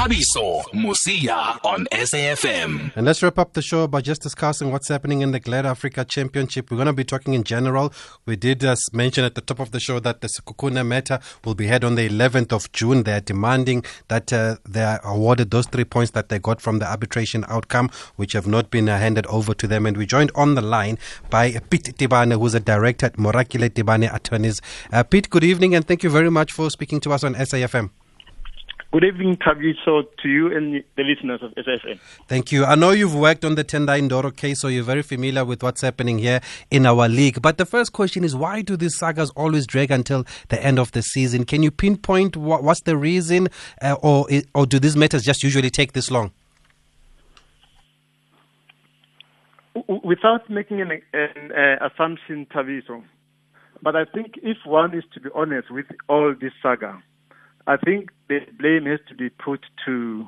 Thabiso Mosia on SAFM. And let's wrap up the show by just discussing what's happening in the Glad Africa Championship. We're going to be talking in general. We did uh, mention at the top of the show that the Sekhukhune matter will be held on the 11th of June. They're demanding that uh, they are awarded those three points that they got from the arbitration outcome, which have not been uh, handed over to them. And we joined on the line by Pete Tibane, who's a director at Morakile Tibane Attorneys. Uh, Pete, good evening, and thank you very much for speaking to us on SAFM. Good evening, Thabiso, to you and the listeners of SAFM. Thank you. I know you've worked on the Tendai Ndoro case, so you're very familiar with what's happening here in our league. But the first question is why do these sagas always drag until the end of the season? Can you pinpoint what, what's the reason, uh, or, or do these matters just usually take this long? Without making an, an uh, assumption, Thabiso, but I think if one is to be honest with all this saga, I think the blame has to be put to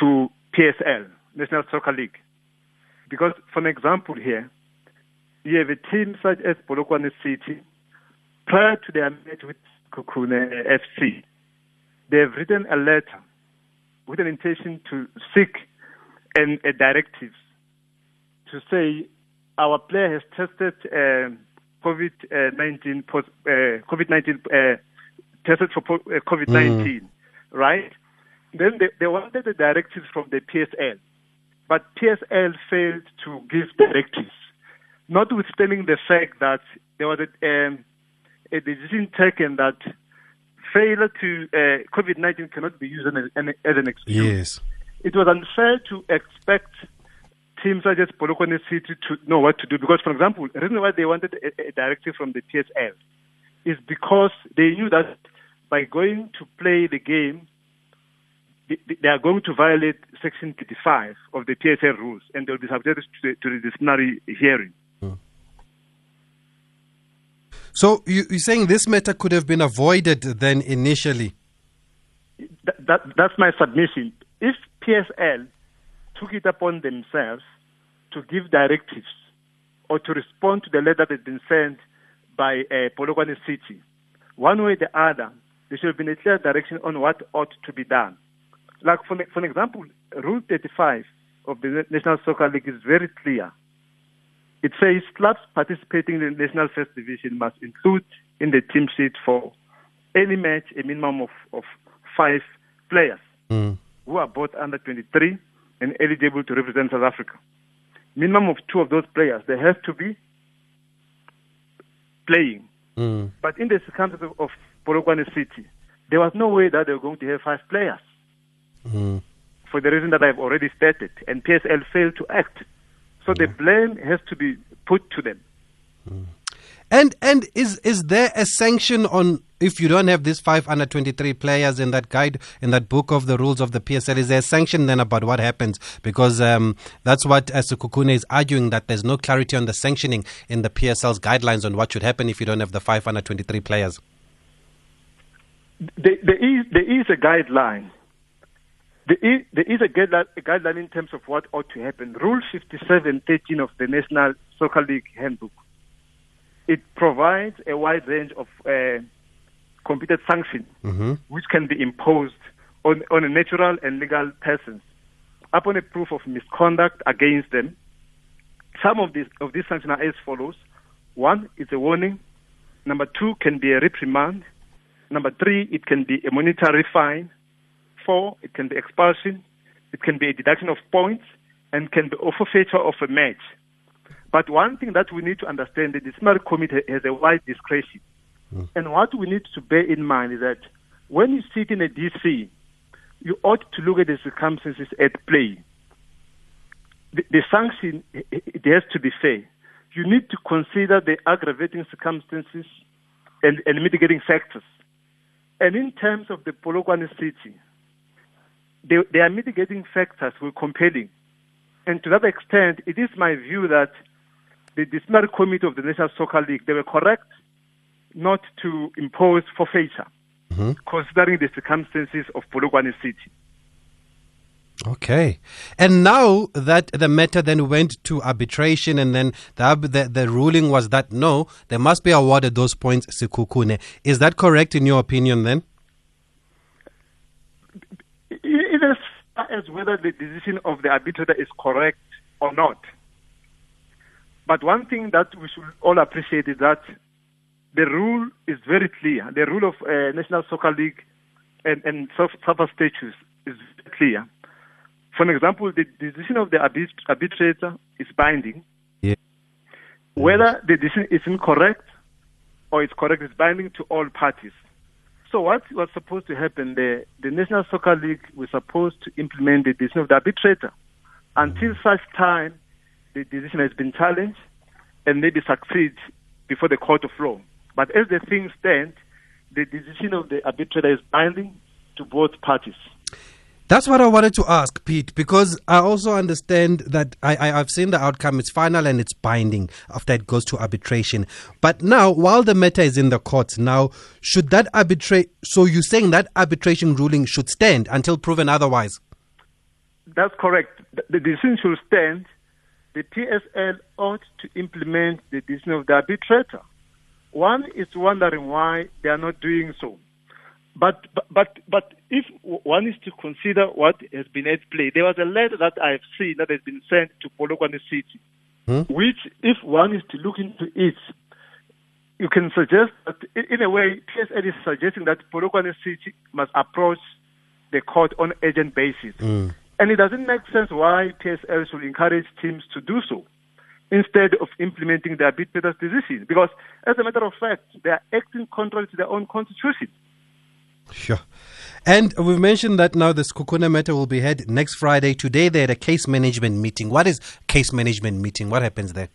to PSL, National Soccer League, because for an example here, you have a team such as Polokwane City. Prior to their match with Sekhukhune FC, they have written a letter with an intention to seek an, a directive to say our player has tested uh, COVID nineteen uh, COVID nineteen uh, tested for uh, COVID 19, mm. right? Then they, they wanted the directives from the PSL, but PSL failed to give directives, notwithstanding the fact that there was a, um, a decision taken that failure to uh, COVID 19 cannot be used as an, as an excuse. Yes. It was unfair to expect teams such as Polokwane City to know what to do because, for example, the reason why they wanted a, a directive from the PSL is because they knew that by going to play the game, they are going to violate Section 35 of the PSL rules, and they'll be subjected to the, to the disciplinary hearing. Hmm. So you, are saying this matter could have been avoided then initially? That, that, that's my submission. If PSL took it upon themselves to give directives or to respond to the letter that had been sent by uh, Polokwane City, one way or the other, there should have been a clear direction on what ought to be done. Like, for, for example, Rule 35 of the National Soccer League is very clear. It says clubs participating in the National First Division must include in the team sheet for any match a minimum of, of five players mm. who are both under 23 and eligible to represent South Africa. Minimum of two of those players, they have to be playing. Mm. But in the circumstances of, Polokwane City, there was no way that they were going to have five players. Mm. For the reason that I've already stated, and PSL failed to act. So the blame has to be put to them. And and is is there a sanction on if you don't have these five under twenty three players in that guide in that book of the rules of the PSL? Is there a sanction then about what happens? Because um, that's what Sekhukhune is arguing that there's no clarity on the sanctioning in the PSL's guidelines on what should happen if you don't have the five under twenty three players. There, there is there is a guideline. There is, there is a, guideline, a guideline in terms of what ought to happen. Rule 5713 of the National Soccer League Handbook. It provides a wide range of uh, computed sanctions mm-hmm. which can be imposed on, on a natural and legal persons upon a proof of misconduct against them. Some of these of these sanctions are as follows: one is a warning. Number two can be a reprimand. Number three, it can be a monetary fine. Four, it can be expulsion. It can be a deduction of points and can be a forfeiture of a match. But one thing that we need to understand is that the disciplinary committee has a wide discretion. Mm. And what we need to bear in mind is that when you sit in a DC, you ought to look at the circumstances at play. The, the sanction it has to be fair. You need to consider the aggravating circumstances and, and mitigating factors. And in terms of the Polokwane city, they, their mitigating factors were compelling. And to that extent, it is my view that the disciplinary committee of the National Soccer League, they were correct not to impose forfeiture, mm-hmm. considering the circumstances of Polokwane city. Okay. And now that the matter then went to arbitration and then the, the, the, ruling was that no, they must be awarded those points, Sekhukhune. Is that correct in your opinion then? It is as whether the decision of the arbitrator is correct or not. But one thing that we should all appreciate is that the rule is very clear. The rule of uh, National Soccer League and, and SAFA statutes is clear. For example, the decision of the arbitrator is binding. Yeah. Whether the decision is incorrect or it's correct is binding to all parties. So what was supposed to happen? The, the National Soccer League was supposed to implement the decision of the arbitrator until such time the decision has been challenged and maybe succeed before the court of law. But as the things stand, the decision of the arbitrator is binding to both parties. That's what I wanted to ask, Pete, because I also understand that I, I, have seen the outcome. It's final and it's binding after it goes to arbitration. But now, while the matter is in the courts, now, should that arbitrate? So you're saying that arbitration ruling should stand until proven otherwise? That's correct. The decision should stand. The PSL ought to implement the decision of the arbitrator. One is wondering why they are not doing so. But, but, but if one is to consider what has been at play, there was a letter that I have seen that has been sent to Polokwane City, hmm? which, if one is to look into it, you can suggest that, in a way, PSL is suggesting that Polokwane City must approach the court on urgent basis. Hmm. And it doesn't make sense why PSL should encourage teams to do so instead of implementing the arbitrator's decision. Because, as a matter of fact, they are acting contrary to their own constitution. Sure. And we've mentioned that now the Sekhukhune matter will be held next Friday. Today they had a case management meeting. What is case management meeting? What happens there?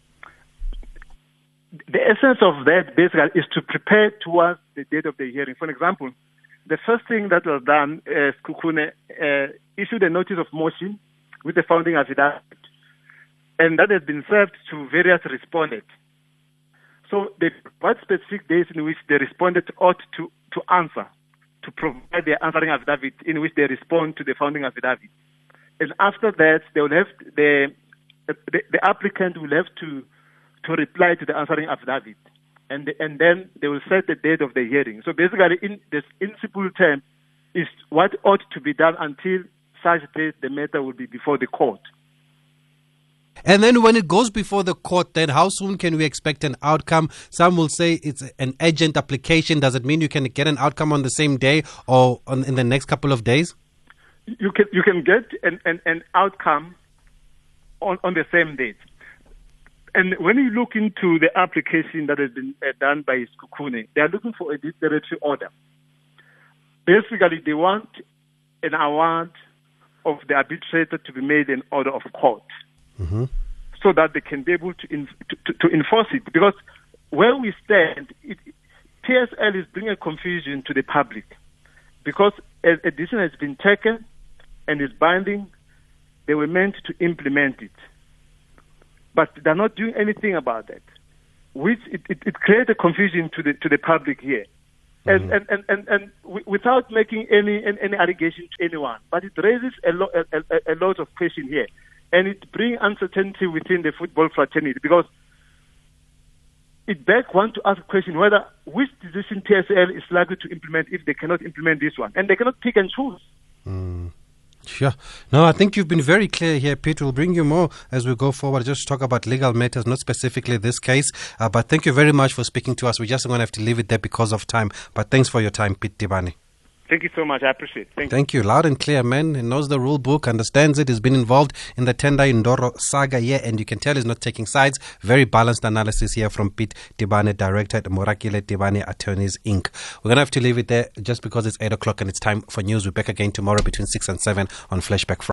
The essence of that basically is to prepare towards the date of the hearing. For example, the first thing that was done, is Sekhukhune uh, issued a notice of motion with the founding affidavit, and that has been served to various respondents. So they provide specific days in which the respondent ought to, to answer to provide their answering affidavit in which they respond to the founding affidavit. And after that, they will have the, the, the applicant will have to to reply to the answering affidavit, and and then they will set the date of the hearing. So basically, in this in simple term, is what ought to be done until such date the matter will be before the court. And then when it goes before the court, then how soon can we expect an outcome? Some will say it's an urgent application. Does it mean you can get an outcome on the same day or on, in the next couple of days? You can you can get an, an, an outcome on, on the same date. And when you look into the application that has been uh, done by Sekhukhune, they are looking for a declaratory order. Basically, they want an award of the arbitrator to be made an order of court mm-hmm. so that they can be able to, in, to, to, enforce it. Because where we stand, it, PSL is bringing confusion to the public because a, a decision has been taken and is binding. They were meant to implement it, but they're not doing anything about that, which it, it, it creates a confusion to the to the public here. And, mm-hmm. and, and, and, and w- without making any, any, any allegation to anyone, but it raises a, lo- a, a, a lot of question here and it brings uncertainty within the football fraternity because it begs one to ask a question whether which decision PSL is likely to implement if they cannot implement this one, and they cannot pick and choose. Mm. Sure. No, I think you've been very clear here, Pete. We'll bring you more as we go forward, just talk about legal matters, not specifically this case. Uh, but thank you very much for speaking to us. We're just going to have to leave it there because of time. But thanks for your time, Pete Tibane. Thank you so much. I appreciate it. Thank, Thank you. you. Loud and clear, man. He knows the rule book, understands it, He's been involved in the Tendai Ndoro saga here, and you can tell he's not taking sides. Very balanced analysis here from Pete Tibane, director at Morakile Tibane Attorneys Inc. We're going to have to leave it there just because it's 8 o'clock and it's time for news. We're back again tomorrow between 6 and 7 on Flashback Friday.